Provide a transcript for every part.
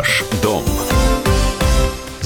Ваш дом.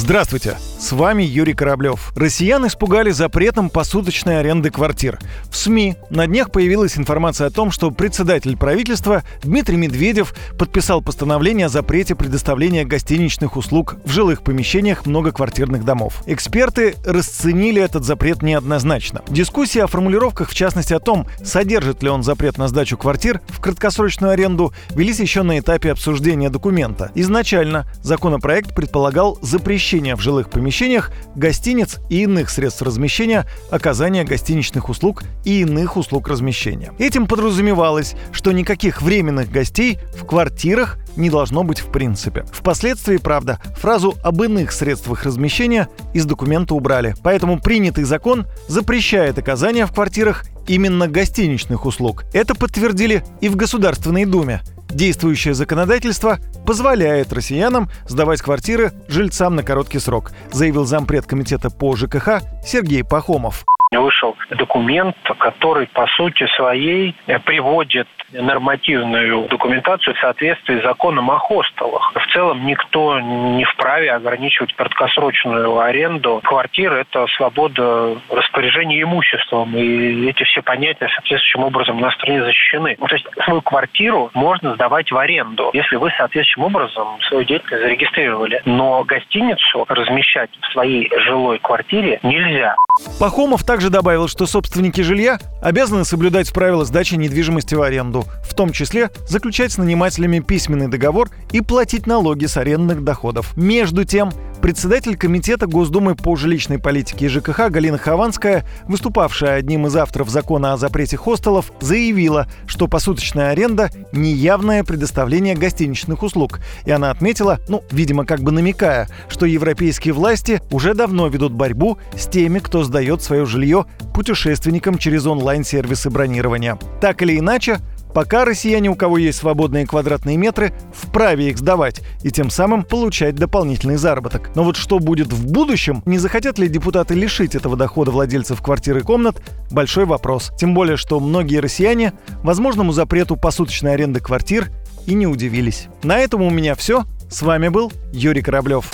Здравствуйте, с вами Юрий Кораблев. Россиян испугали запретом посуточной аренды квартир. В СМИ на днях появилась информация о том, что председатель правительства Дмитрий Медведев подписал постановление о запрете предоставления гостиничных услуг в жилых помещениях многоквартирных домов. Эксперты расценили этот запрет неоднозначно. Дискуссии о формулировках, в частности о том, содержит ли он запрет на сдачу квартир в краткосрочную аренду, велись еще на этапе обсуждения документа. Изначально законопроект предполагал запрещение в жилых помещениях гостиниц и иных средств размещения, оказания гостиничных услуг и иных услуг размещения. Этим подразумевалось, что никаких временных гостей в квартирах не должно быть в принципе. Впоследствии, правда, фразу об иных средствах размещения из документа убрали. Поэтому принятый закон запрещает оказание в квартирах именно гостиничных услуг. Это подтвердили и в Государственной Думе. Действующее законодательство позволяет россиянам сдавать квартиры жильцам на короткий срок, заявил зампред комитета по ЖКХ Сергей Пахомов вышел документ, который по сути своей приводит нормативную документацию в соответствии с законом о хостелах. В целом никто не вправе ограничивать краткосрочную аренду квартиры. Это свобода распоряжения имуществом. И эти все понятия соответствующим образом на стране защищены. Ну, то есть свою квартиру можно сдавать в аренду, если вы соответствующим образом свою деятельность зарегистрировали. Но гостиницу размещать в своей жилой квартире нельзя. Пахомов также добавил, что собственники жилья обязаны соблюдать правила сдачи недвижимости в аренду, в том числе заключать с нанимателями письменный договор и платить налоги с арендных доходов. Между тем, Председатель Комитета Госдумы по жилищной политике и ЖКХ Галина Хованская, выступавшая одним из авторов закона о запрете хостелов, заявила, что посуточная аренда – неявное предоставление гостиничных услуг. И она отметила, ну, видимо, как бы намекая, что европейские власти уже давно ведут борьбу с теми, кто сдает свое жилье путешественникам через онлайн-сервисы бронирования. Так или иначе, Пока россияне, у кого есть свободные квадратные метры, вправе их сдавать и тем самым получать дополнительный заработок. Но вот что будет в будущем, не захотят ли депутаты лишить этого дохода владельцев квартир и комнат, большой вопрос. Тем более, что многие россияне возможному запрету посуточной аренды квартир и не удивились. На этом у меня все. С вами был Юрий Кораблев.